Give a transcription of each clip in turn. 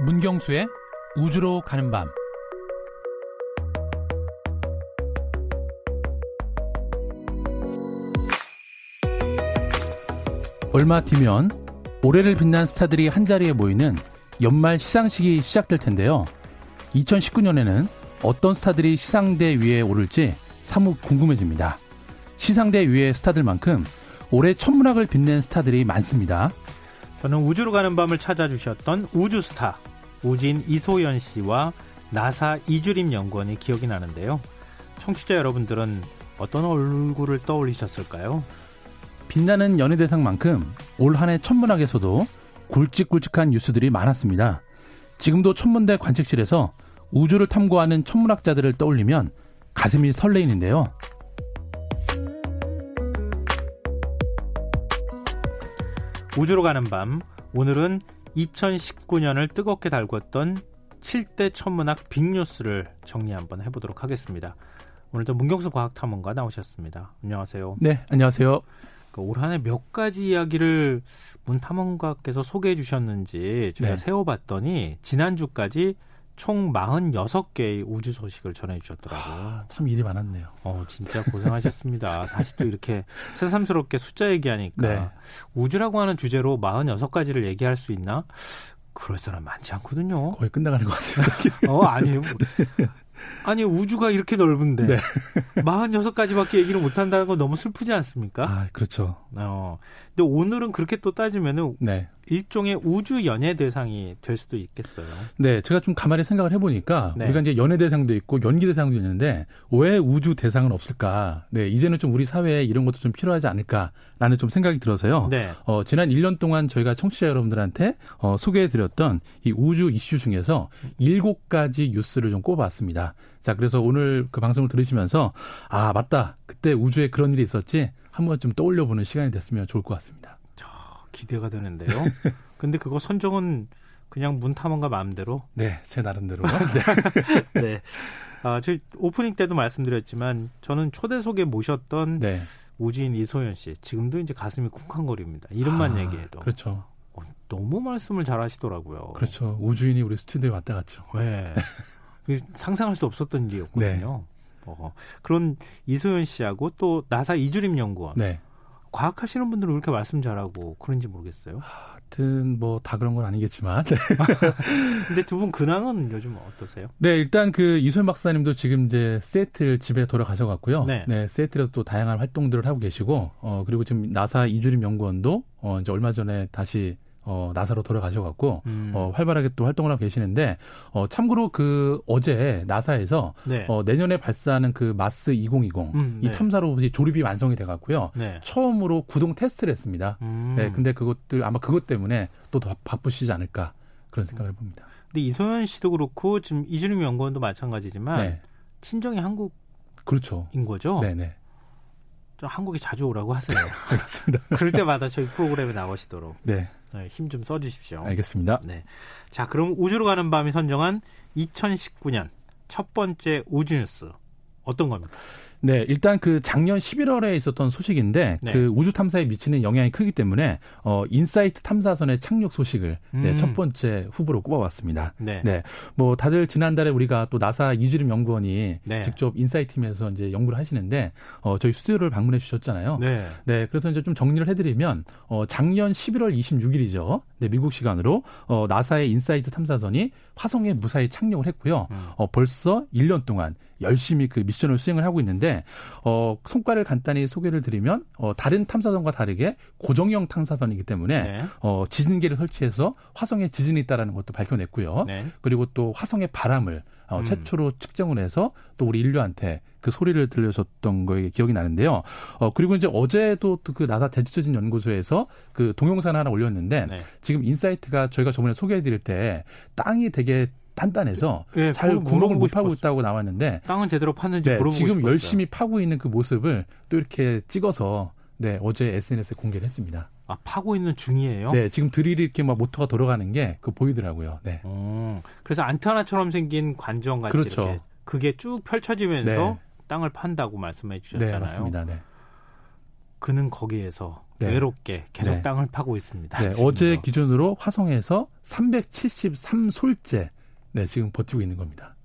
문경수의 우주로 가는 밤 얼마 뒤면 올해를 빛난 스타들이 한자리에 모이는 연말 시상식이 시작될 텐데요. 2019년에는 어떤 스타들이 시상대 위에 오를지 사뭇 궁금해집니다. 시상대 위의 스타들만큼 올해 천문학을 빛낸 스타들이 많습니다. 저는 우주로 가는 밤을 찾아주셨던 우주스타 우진 이소연 씨와 나사 이주림 연구원이 기억이 나는데요. 청취자 여러분들은 어떤 얼굴을 떠올리셨을까요? 빛나는 연예대상만큼 올 한 해 천문학에서도 굵직굵직한 뉴스들이 많았습니다. 지금도 천문대 관측실에서 우주를 탐구하는 천문학자들을 떠올리면 가슴이 설레이는데요. 우주로 가는 밤 오늘은 2019년을 뜨겁게 달궜던 7대 천문학 빅뉴스를 정리 한번 해보도록 하겠습니다. 오늘도 문경수 과학탐험가 나오셨습니다. 안녕하세요. 네, 안녕하세요. 그올한해 몇 가지 이야기를 문 탐험가께서 소개해 주셨는지 제가 네. 세어봤더니 지난주까지 총 46개의 우주 소식을 전해 주셨더라고요. 아, 참 일이 많았네요. 어, 진짜 고생하셨습니다. 다시 또 이렇게 새삼스럽게 숫자 얘기하니까 네. 우주라고 하는 주제로 46가지를 얘기할 수 있나? 그럴 사람 많지 않거든요. 거의 끝나가는 것 같습니다. 어, 아니요. 아니 우주가 이렇게 넓은데 네. 46가지밖에 얘기를 못 한다는 건 너무 슬프지 않습니까? 아, 그렇죠. 어. 근데 오늘은 그렇게 또 따지면은 네. 일종의 우주 연예 대상이 될 수도 있겠어요. 네, 제가 좀 가만히 생각을 해보니까 네. 우리가 이제 연예 대상도 있고 연기 대상도 있는데 왜 우주 대상은 없을까? 네, 이제는 좀 우리 사회에 이런 것도 좀 필요하지 않을까라는 좀 생각이 들어서요. 네. 어, 지난 1년 동안 저희가 청취자 여러분들한테 어, 소개해드렸던 이 우주 이슈 중에서 7가지 뉴스를 좀 꼽아봤습니다. 자, 그래서 오늘 그 방송을 들으시면서 아 맞다, 그때 우주에 그런 일이 있었지 한번 좀 떠올려 보는 시간이 됐으면 좋을 것 같습니다. 기대가 되는데요. 근데 그거 선정은 그냥 문탐험가 마음대로? 네, 제 나름대로. 네. 네. 아, 저 오프닝 때도 말씀드렸지만 저는 초대석에 모셨던 네. 우진 이소연 씨 지금도 이제 가슴이 쿵쾅거립니다. 이름만 아, 얘기해도. 그렇죠. 어, 너무 말씀을 잘하시더라고요. 그렇죠. 우주인이 우리 스튜디오에 왔다 갔죠. 네. 상상할 수 없었던 일이었거든요. 네. 어, 그런 이소연 씨하고 또 나사 이주림 연구원. 네. 과학 하시는 분들은 왜 이렇게 말씀 잘하고 그런지 모르겠어요. 하여튼 뭐 다 그런 건 아니겠지만. 네. 근데 두 분 근황은 요즘 어떠세요? 네, 일단 그 이소연 박사님도 지금 이제 세틀 집에 돌아가셔갖고요. 네. 네, 세틀에서 또 다양한 활동들을 하고 계시고, 어 그리고 지금 나사 이주림 연구원도 어 이제 얼마 전에 다시 어, 나사로 돌아가셔갖고 음. 어, 활발하게 또 활동을 하고 계시는데 어, 참고로 그 어제 나사에서 네. 어, 내년에 발사하는 그 마스 2020 음, 이 네. 탐사 로봇이 조립이 완성이 돼갖고요 네. 처음으로 구동 테스트를 했습니다. 음. 네, 근데 그것들 아마 그것 때문에 또 더 바쁘시지 않을까 그런 생각을 해봅니다. 근데 이소연 씨도 그렇고 지금 이준임 연구원도 마찬가지지만 네. 친정이 한국 그렇죠. 인 거죠. 네네. 좀 한국에 자주 오라고 하세요. 그렇습니다. 그럴 때마다 저희 프로그램에 나오시도록. 네. 네, 힘 좀 써주십시오. 알겠습니다. 네. 자, 그럼 우주로 가는 밤이 선정한 2019년 첫 번째 우주 뉴스 어떤 겁니까? 네, 일단 그 작년 11월에 있었던 소식인데 네. 그 우주 탐사에 미치는 영향이 크기 때문에 어 인사이트 탐사선의 착륙 소식을 네, 음. 네, 첫 번째 후보로 꼽아왔습니다. 네. 네. 뭐 다들 지난달에 우리가 또 나사 이주림 연구원이 네. 직접 인사이트 팀에서 이제 연구를 하시는데 어 저희 스튜디오를 방문해 주셨잖아요. 네. 네, 그래서 이제 좀 정리를 해 드리면 어 작년 11월 26일이죠. 네, 미국 시간으로 어 나사의 인사이트 탐사선이 화성에 무사히 착륙을 했고요. 음. 어 벌써 1년 동안 열심히 그 미션을 수행을 하고 있는데 어 성과를 간단히 소개를 드리면 어 다른 탐사선과 다르게 고정형 탐사선이기 때문에 네. 어 지진계를 설치해서 화성에 지진이 있다라는 것도 밝혀냈고요. 네. 그리고 또 화성의 바람을 어, 음. 최초로 측정을 해서 또 우리 인류한테 그 소리를 들려줬던 거에 기억이 나는데요. 어, 그리고 이제 어제도 그 나사 제트추진 연구소에서 그 동영상 하나 올렸는데 네. 지금 인사이트가 저희가 저번에 소개해 드릴 때 땅이 되게 단단해서 네, 잘 구멍을 못 파고 있다고 나왔는데 땅은 제대로 팠는지 네, 지금 싶었어요. 열심히 파고 있는 그 모습을 또 이렇게 찍어서 네 어제 SNS에 공개를 했습니다. 아 파고 있는 중이에요? 네 지금 드릴이 이렇게 막 모터가 돌아가는 게 그 보이더라고요. 네. 오, 그래서 안테나처럼 생긴 관정 같이 그렇죠. 이렇게 그게 쭉 펼쳐지면서 네. 땅을 판다고 말씀해 주셨잖아요. 네 맞습니다. 네. 그는 거기에서 네. 외롭게 계속 네. 땅을 파고 있습니다. 네. 어제 기준으로 화성에서 373솔째 네, 지금 버티고 있는 겁니다.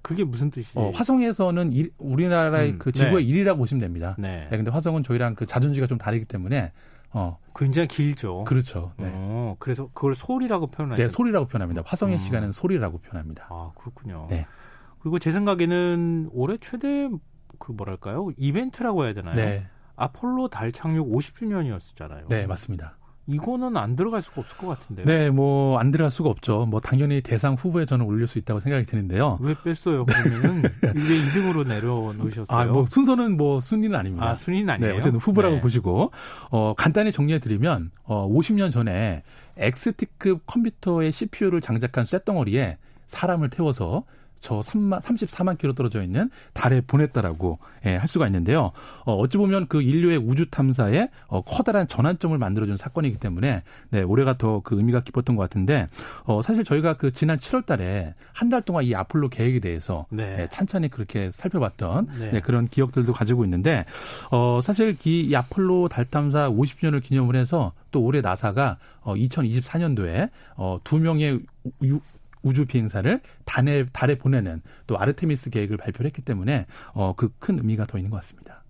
그게 무슨 뜻이에요? 어, 화성에서는 일, 우리나라의 음, 그 지구의 네. 1이라고 보시면 됩니다. 네. 네. 근데 화성은 저희랑 그 자존지가 좀 다르기 때문에 어. 굉장히 길죠. 그렇죠. 네. 어, 그래서 그걸 소리라고 표현하죠. 네, 소리라고 표현합니다. 화성의 음. 시간은 소리라고 표현합니다. 아, 그렇군요. 네. 그리고 제 생각에는 올해 최대 그 뭐랄까요? 이벤트라고 해야 되나요? 네. 아폴로 달 착륙 50주년이었잖아요. 네, 맞습니다. 이거는 안 들어갈 수가 없을 것 같은데요. 네, 뭐 안 들어갈 수가 없죠. 뭐 당연히 대상 후보에 저는 올릴 수 있다고 생각이 드는데요. 왜 뺐어요? 그러면은 이게 2등으로 내려놓으셨어요. 아, 뭐 순서는 뭐 순위는 아닙니다. 아, 순위는 아니에요. 네, 어쨌든 후보라고 네. 보시고 어 간단히 정리해 드리면 어 50년 전에 엑스티급 컴퓨터의 CPU를 장착한 쇳덩어리에 사람을 태워서 저 3만 34만 킬로 떨어져 있는 달에 보냈다라고 예, 할 수가 있는데요. 어, 어찌 보면 그 인류의 우주 탐사에 어, 커다란 전환점을 만들어준 사건이기 때문에 네, 올해가 더 그 의미가 깊었던 것 같은데 어, 사실 저희가 그 지난 7월달에 한 달 동안 이 아폴로 계획에 대해서 네. 예, 찬찬히 그렇게 살펴봤던 네. 네, 그런 기억들도 가지고 있는데 어, 사실 이, 이 아폴로 달 탐사 50주년을 기념을 해서 또 올해 나사가 어, 2024년도에 어, 두 명의 우주 비행사를 달에, 달에 보내는 또 아르테미스 계획을 발표를 했기 때문에 어, 그 큰 의미가 더 있는 것 같습니다.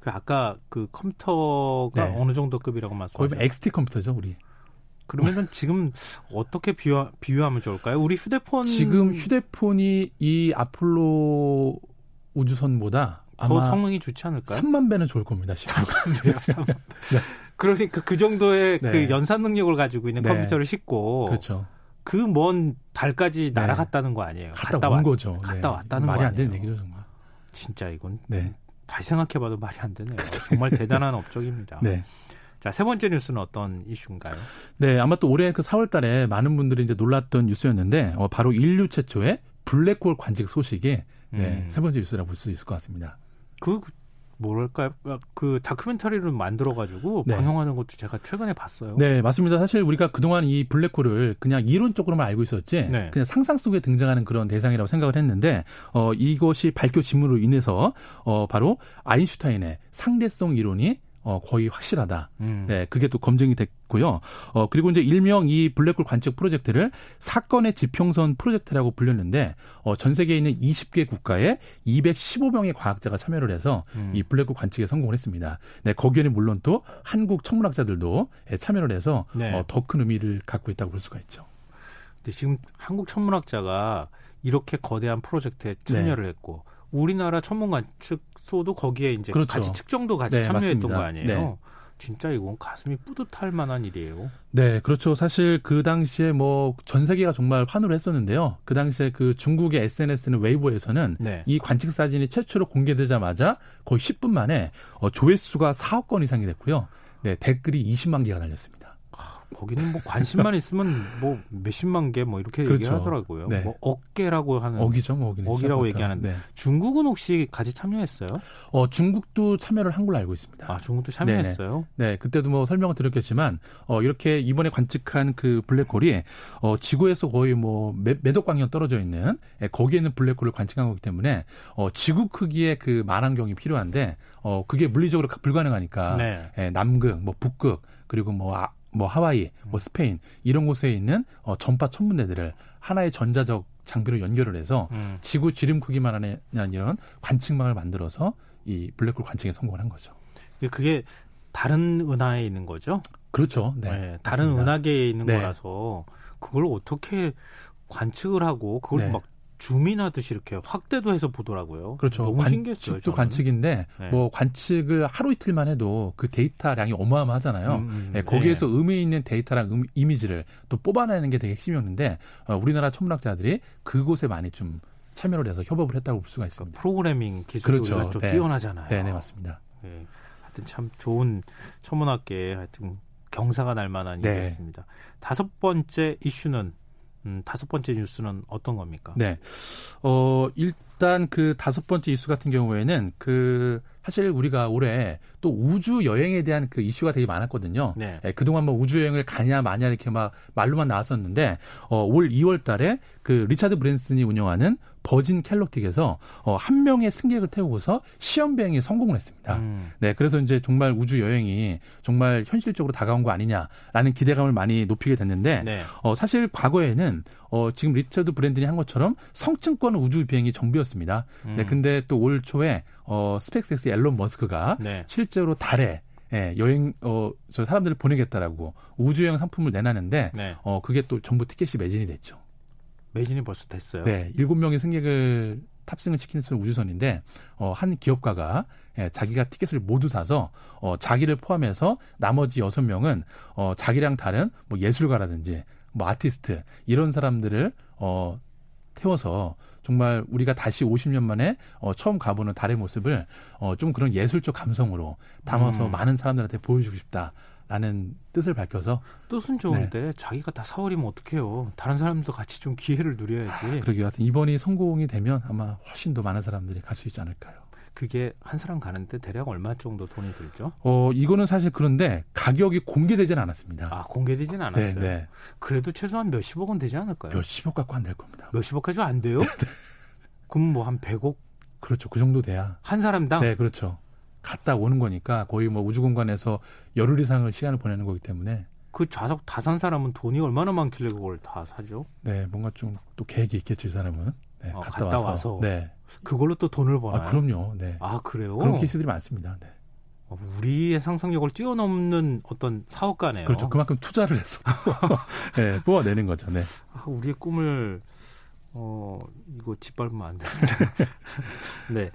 그 아까 그 컴퓨터가 네. 어느 정도 급이라고 말씀하셨죠? 거의 XT 컴퓨터죠, 우리. 그러면은 지금 어떻게 비유, 비유하면 좋을까요? 우리 휴대폰 지금 휴대폰이 이 아폴로 우주선보다 더 성능이 좋지 않을까요? 3만 배는 좋을 겁니다. 3만 배요, 3만 배. 네. 그러니까 그 정도의 네. 그 연산 능력을 가지고 있는 네. 컴퓨터를 싣고 그렇죠. 그 먼 달까지 네. 날아갔다는 거 아니에요. 갔다, 갔다 온 왔, 거죠. 갔다 네. 왔다는 말이 안 되는 얘기죠, 정말. 진짜 이건 네. 다시 생각해봐도 말이 안 되네요. 정말 대단한 업적입니다. 네. 자, 세 번째 뉴스는 어떤 이슈인가요? 네, 아마 또 올해 그 4월 달에 많은 분들이 이제 놀랐던 뉴스였는데, 어, 바로 인류 최초의 블랙홀 관측 소식이 네, 음. 세 번째 뉴스라고 볼 수 있을 것 같습니다. 그 뭐랄까요? 그 다큐멘터리를 만들어 가지고 네. 방영하는 것도 제가 최근에 봤어요. 네, 맞습니다. 사실 우리가 그동안 이 블랙홀을 그냥 이론적으로만 알고 있었지, 네. 그냥 상상 속에 등장하는 그런 대상이라고 생각을 했는데, 어, 이것이 밝혀짐으로 인해서, 어, 바로 아인슈타인의 상대성 이론이 어, 거의 확실하다. 음. 네, 그게 또 검증이 됐고요. 어, 그리고 이제 일명 이 블랙홀 관측 프로젝트를 사건의 지평선 프로젝트라고 불렸는데, 어, 전 세계에 있는 20개 국가에 215명의 과학자가 참여를 해서 음. 이 블랙홀 관측에 성공을 했습니다. 네, 거기에는 물론 또 한국 천문학자들도 예, 참여를 해서 네. 어, 더 큰 의미를 갖고 있다고 볼 수가 있죠. 근데 지금 한국 천문학자가 이렇게 거대한 프로젝트에 참여를 네. 했고, 우리나라 천문 관측 소도 거기에 이제 그렇죠. 같이 측정도 같이 네, 참여했던 맞습니다. 거 아니에요? 네. 진짜 이건 가슴이 뿌듯할 만한 일이에요. 네, 그렇죠. 사실 그 당시에 뭐 전 세계가 정말 환호를 했었는데요. 그 당시에 그 중국의 SNS는 웨이보에서는 네. 이 관측 사진이 최초로 공개되자마자 거의 10분 만에 어, 조회수가 4억 건 이상이 됐고요. 네, 댓글이 20만 개가 달렸습니다. 거기는 뭐 관심만 있으면 뭐 몇십만 개 뭐 이렇게 그렇죠. 얘기하더라고요. 네. 뭐 억개라고 하는 억이죠, 뭐 억이는 억이라고 얘기하는데 네. 중국은 혹시 같이 참여했어요? 어, 중국도 참여를 한 걸로 알고 있습니다. 아, 중국도 참여했어요? 네네. 네, 그때도 뭐 설명을 드렸겠지만 어, 이렇게 이번에 관측한 그 블랙홀이 어, 지구에서 거의 뭐 매, 매덕 광년 떨어져 있는 예, 거기에 있는 블랙홀을 관측한 거기 때문에 어, 지구 크기의 그 만환경이 필요한데 어, 그게 물리적으로 불가능하니까 네. 예, 남극, 뭐 북극 그리고 뭐 아, 뭐 하와이, 뭐 스페인 이런 곳에 있는 어, 전파 천문대들을 하나의 전자적 장비로 연결을 해서 음. 지구 지름 크기만 하는 이런 관측망을 만들어서 이 블랙홀 관측에 성공을 한 거죠. 그게 다른 은하에 있는 거죠? 그렇죠. 네. 네 다른 은하계에 있는 네. 거라서 그걸 어떻게 관측을 하고 그걸 네. 막 줌인하듯이 이렇게 확대도 해서 보더라고요. 그렇죠. 너무. 관측도 관측인데 네. 뭐 관측을 하루 이틀만 해도 그 데이터량이 어마어마하잖아요. 음, 음, 네, 거기에서 네. 의미 있는 데이터랑 음, 이미지를 또 뽑아내는 게 되게 핵심이었는데 어, 우리나라 천문학자들이 그곳에 많이 좀 참여를 해서 협업을 했다고 볼 수가 있습니다. 그러니까 프로그래밍 기술이 그렇죠. 좀 네. 뛰어나잖아요. 네, 네 맞습니다. 네. 하여튼 참 좋은 천문학계에 하여튼 경사가 날 만한 네. 일이었습니다. 다섯 번째 이슈는 음, 다섯 번째 뉴스는 어떤 겁니까? 네. 어, 일단 그 다섯 번째 이슈 같은 경우에는 그 사실 우리가 올해 또 우주 여행에 대한 그 이슈가 되게 많았거든요. 네. 예, 그동안 뭐 우주 여행을 가냐 마냐 이렇게 막 말로만 나왔었는데 어, 올 2월 달에 그 리차드 브랜슨이 운영하는 버진 갤럭틱에서 어, 한 명의 승객을 태우고서 시험 비행에 성공을 했습니다. 음. 네, 그래서 이제 정말 우주 여행이 정말 현실적으로 다가온 거 아니냐라는 기대감을 많이 높이게 됐는데 네. 어, 사실 과거에는 어, 지금 리처드 브랜슨이 한 것처럼 성층권 우주 비행이 전부였습니다. 네, 음. 네, 근데 또 올 초에 어, 스페이스엑스 일론 머스크가 네. 실제로 달에 예, 여행 어저 사람들을 보내겠다라고 우주여행 상품을 내놨는데 네. 어 그게 또 전부 티켓이 매진이 됐죠. 매진이 벌써 됐어요. 네, 일곱 명의 승객을 탑승을 시키는 우주선인데 어, 한 기업가가 예, 자기가 티켓을 모두 사서 어, 자기를 포함해서 나머지 여섯 명은 어, 자기랑 다른 뭐 예술가라든지 뭐 아티스트 이런 사람들을 어, 태워서 정말 우리가 다시 50년 만에 어, 처음 가보는 달의 모습을 어, 좀 그런 예술적 감성으로 담아서 음. 많은 사람들한테 보여주고 싶다. 라는 뜻을 밝혀서 뜻은 좋은데 네. 자기가 다 사월이면 어떡해요. 다른 사람도 같이 좀 기회를 누려야지. 아, 그러게요. 하여튼 이번이 성공이 되면 아마 훨씬 더 많은 사람들이 갈 수 있지 않을까요? 그게 한 사람 가는데 대략 얼마 정도 돈이 들죠? 어, 이거는 사실 그런데 가격이 공개되지는 않았습니다. 아, 공개되지는 네, 않았어요. 네, 네. 그래도 최소한 몇십억 원 되지 않을까요? 몇십억 갖고 안 될 겁니다. 몇십억까지 안 돼요? 네, 네. 그럼 뭐 한 100억? 그렇죠. 그 정도 돼야. 한 사람당? 네, 그렇죠. 갔다 오는 거니까 거의 뭐 우주 공간에서 열흘 이상을 시간을 보내는 거기 때문에 그 좌석 다 산 사람은 돈이 얼마나 많길래 그걸 다 사죠? 네, 뭔가 좀 또 계획이 있겠죠, 이 사람은. 네, 어, 갔다, 갔다, 와서. 와서. 네. 그걸로 또 돈을 버나요? 아, 그럼요. 네. 아, 그래요? 그런 케이스들이 많습니다. 네. 어, 우리의 상상력을 뛰어넘는 어떤 사업가네요. 그렇죠. 그만큼 투자를 했어. 네, 뽑아내는 거죠. 네. 아, 우리의 꿈을 어 이거 짓밟으면 안 되는데. 네.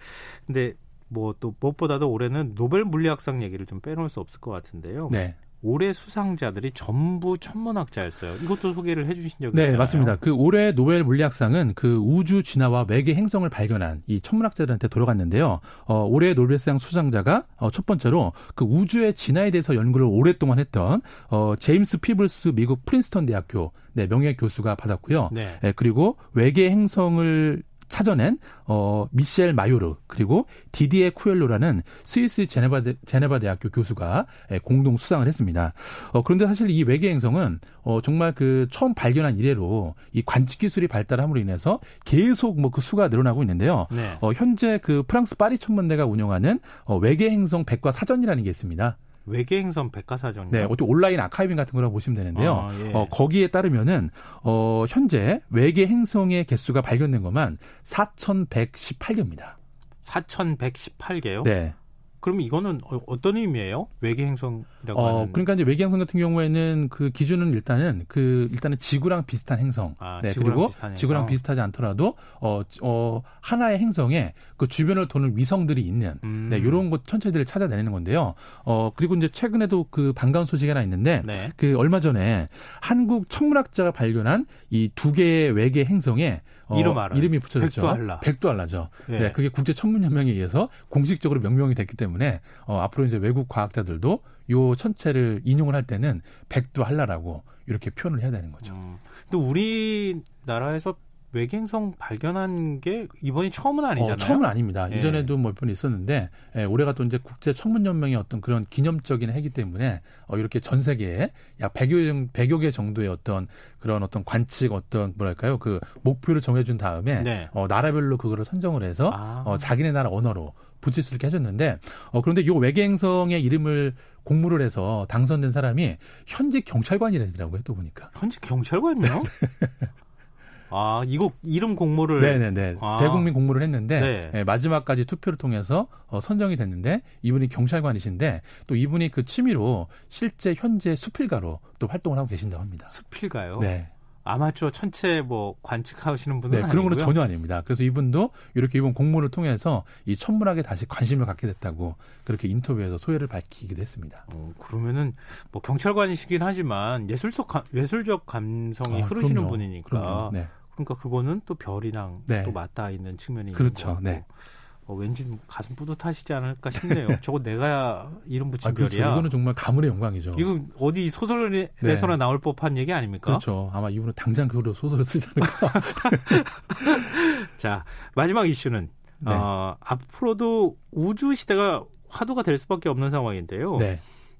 근데 뭐 또 무엇보다도 올해는 노벨 물리학상 얘기를 좀 빼놓을 수 없을 것 같은데요. 네. 올해 수상자들이 전부 천문학자였어요. 이것도 소개를 해주신 적이 네, 있잖아요. 네, 맞습니다. 그 올해 노벨 물리학상은 그 우주 진화와 외계 행성을 발견한 이 천문학자들한테 돌아갔는데요. 어, 올해 노벨상 수상자가 어, 첫 번째로 그 우주의 진화에 대해서 연구를 오랫동안 했던 어, 제임스 피블스 미국 프린스턴 대학교 네, 명예 교수가 받았고요. 네. 네, 그리고 외계 행성을 찾아낸 어 미셸 마요르 그리고 디디에 쿠엘로라는 스위스 제네바 대, 제네바 대학교 교수가 예, 공동 수상을 했습니다. 어 그런데 사실 이 외계 행성은 어 정말 그 처음 발견한 이래로 이 관측 기술이 발달함으로 인해서 계속 뭐 그 수가 늘어나고 있는데요. 네. 어 현재 그 프랑스 파리 천문대가 운영하는 어 외계 행성 백과 사전이라는 게 있습니다. 외계행성 백과사전. 네, 어떻게 온라인 아카이빙 같은 거라고 보시면 되는데요. 아, 예. 어, 거기에 따르면은 어, 현재 외계행성의 개수가 발견된 것만 4,118개입니다. 4,118개요? 네. 그럼 이거는 어, 어떤 의미예요? 외계 행성이라고 어, 하는. 그러니까 이제 외계 행성 같은 경우에는 그 기준은 일단은 그 일단은 지구랑 비슷한 행성. 아, 네, 지구랑 그리고 비슷한 지구랑 비슷하지 않더라도 어, 어 하나의 행성에 그 주변을 도는 위성들이 있는 음. 네, 요런 것 천체들을 찾아내는 건데요. 어, 그리고 이제 최근에도 그 반가운 소식이 하나 있는데 네. 그 얼마 전에 한국 천문학자가 발견한 이 두 개의 외계 행성에 어, 이름 알아 이름이 붙여졌죠. 백두알라. 백두알라죠. 네. 네, 그게 국제 천문 연맹에 의해서 공식적으로 명명이 됐기 때문에 어, 앞으로 이제 외국 과학자들도 요 천체를 인용을 할 때는 백두알라라고 이렇게 표현을 해야 되는 거죠. 음. 근데 우리나라에서 외계행성 발견한 게 이번이 처음은 아니잖아요. 어, 처음은 아닙니다. 예. 이전에도 몇 번 있었는데 예, 올해가 또 이제 국제 천문 연맹의 어떤 그런 기념적인 해기 때문에 어, 이렇게 전 세계에 약 100여, 100여 개 정도의 어떤 그런 어떤 관측 어떤 뭐랄까요 그 목표를 정해준 다음에 네. 어, 나라별로 그거를 선정을 해서 아. 어, 자기네 나라 언어로 붙일 수 있게 해줬는데 어, 그런데 요 외계행성의 이름을 공모를 해서 당선된 사람이 현직 경찰관이라더라고요 또 보니까. 현직 경찰관이요? 아, 이거 이름 공모를 네네네 아. 대국민 공모를 했는데 네. 네, 마지막까지 투표를 통해서 어, 선정이 됐는데 이분이 경찰관이신데 또 이분이 그 취미로 실제 현재 수필가로 또 활동을 하고 계신다고 합니다. 수필가요? 네. 아마추어 천체 뭐 관측하시는 분은 네, 그런 건 전혀 아닙니다. 그래서 이분도 이렇게 이번 공모를 통해서 이 천문학에 다시 관심을 갖게 됐다고 그렇게 인터뷰에서 소회를 밝히기도 했습니다. 어, 그러면은 뭐 경찰관이시긴 하지만 예술적 감, 예술적 감성이 아, 흐르시는 그럼요. 분이니까 그럼요. 네. 그러니까 그거는 또 별이랑 네. 또 맞닿아 있는 측면이 그렇죠. 있는 네. 어, 왠지 가슴 뿌듯하시지 않을까 싶네요. 저거 내가 이름 붙인 아, 그렇죠. 별이야. 이거는 정말 가문의 영광이죠. 이거 어디 소설에서나 네. 나올 법한 얘기 아닙니까? 그렇죠. 아마 이분은 당장 그걸로 소설을 쓰지 않을까. 자 마지막 이슈는 네. 어, 앞으로도 우주 시대가 화두가 될 수밖에 없는 상황인데요. 네.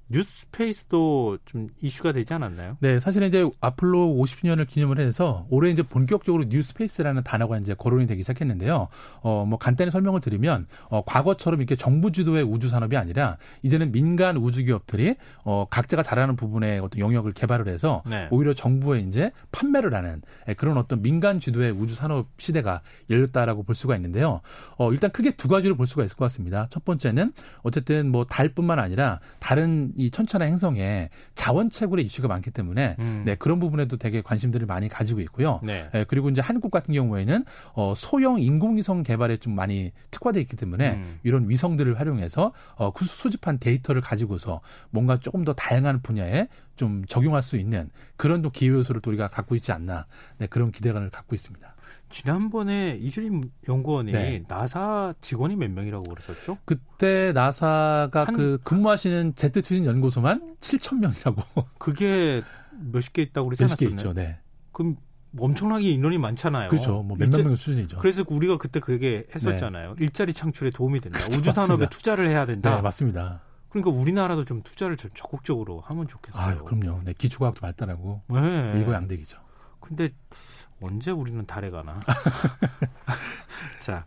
뉴스페이스도 좀 이슈가 되지 않았나요? 네, 사실은 이제 아플로 50주년을 기념을 해서 올해 이제 본격적으로 뉴스페이스라는 단어가 이제 거론이 되기 시작했는데요. 어, 뭐 간단히 설명을 드리면 어, 과거처럼 이렇게 정부 주도의 우주 산업이 아니라 이제는 민간 우주 기업들이 어, 각자가 잘하는 부분에 어떤 영역을 개발을 해서 네. 오히려 정부에 이제 판매를 하는 예, 그런 어떤 민간 주도의 우주 산업 시대가 열렸다라고 볼 수가 있는데요. 어, 일단 크게 두 가지로 볼 수가 있을 것 같습니다. 첫 번째는 어쨌든 뭐 달뿐만 아니라 다른 이 천천의 행성에 자원채굴의 이슈가 많기 때문에 음. 네, 그런 부분에도 되게 관심들을 많이 가지고 있고요. 네. 네, 그리고 이제 한국 같은 경우에는 어, 소형 인공위성 개발에 좀 많이 특화돼 있기 때문에 음. 이런 위성들을 활용해서 어, 그 수집한 데이터를 가지고서 뭔가 조금 더 다양한 분야에 좀 적용할 수 있는 그런 또 기회 요소를 또 우리가 갖고 있지 않나 네, 그런 기대감을 갖고 있습니다. 지난번에 이주림 연구원이 네. 나사 직원이 몇 명이라고 그랬었죠? 그때 나사가 한, 그 근무하시는 제트 추진 연구소만 7천 명이라고. 그게 몇십 개 있다고 그러지 않았었나요? 있죠. 네. 그럼 엄청나게 인원이 많잖아요. 그렇죠. 뭐 몇몇 명의 수준이죠. 그래서 우리가 그때 그 얘기 했었잖아요. 네. 일자리 창출에 도움이 된다. 그렇죠, 우주 산업에 투자를 해야 된다. 네, 맞습니다. 그러니까 우리나라도 좀 투자를 좀 적극적으로 하면 좋겠어요. 아, 그럼요. 네, 기초과학도 발달하고 네. 일거양득이죠. 근데 언제 우리는 달에 가나? 자,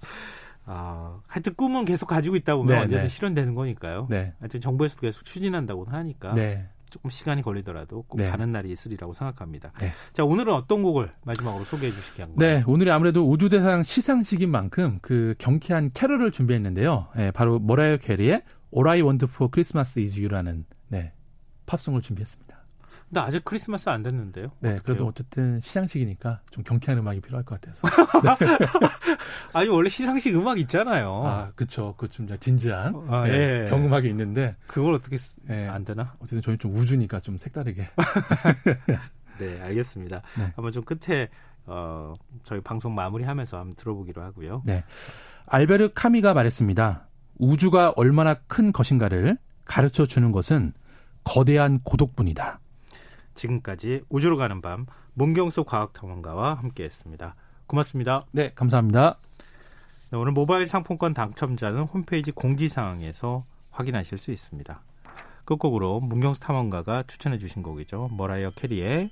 어, 하여튼 꿈은 계속 가지고 있다 보면 네, 언제든 네. 실현되는 거니까요. 네. 하여튼 정부에서도 계속 추진한다고 하니까 네. 조금 시간이 걸리더라도 꼭 네. 가는 날이 있으리라고 생각합니다. 네. 자, 오늘은 어떤 곡을 마지막으로 소개해 주시기 한가요? 네, 오늘이 아무래도 우주대상 시상식인 만큼 그 경쾌한 캐럴을 준비했는데요. 네, 바로 모라이어 캐리의 Want For Christmas Is You라는 네, 팝송을 준비했습니다. 근데 아직 크리스마스 안 됐는데요. 네, 어떡해요? 그래도 어쨌든 시상식이니까 좀 경쾌한 음악이 필요할 것 같아서. 네. 아니 원래 시상식 음악 있잖아요. 아, 그렇죠. 그 좀 진지한 아, 네, 예. 경음악이 있는데 그걸 어떻게 쓰... 네. 안 되나? 어쨌든 저희 좀 우주니까 좀 색다르게. 네, 알겠습니다. 네. 한번 좀 끝에 어, 저희 방송 마무리하면서 한번 들어보기로 하고요. 네. 알베르 카미가 말했습니다. 우주가 얼마나 큰 것인가를 가르쳐 주는 것은 거대한 고독뿐이다. 지금까지 우주로 가는 밤 문경수 과학탐험가와 함께했습니다. 고맙습니다. 네, 감사합니다. 네, 오늘 모바일 상품권 당첨자는 홈페이지 공지사항에서 확인하실 수 있습니다. 끝곡으로 문경수 탐험가가 추천해 주신 곡이죠. 머라이어 캐리의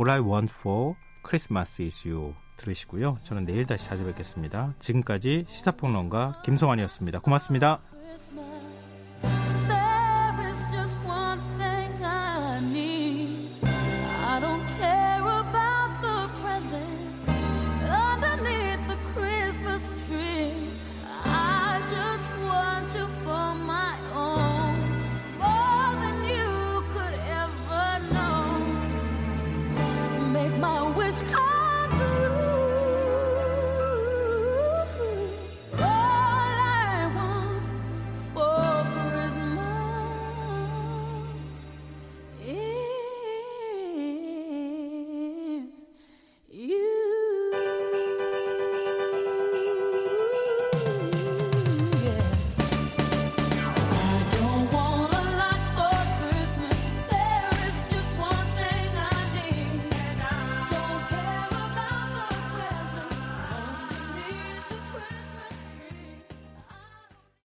All I Want For Christmas Is You 들으시고요. 저는 내일 다시 찾아뵙겠습니다. 지금까지 시사평론가 김성환이었습니다. 고맙습니다.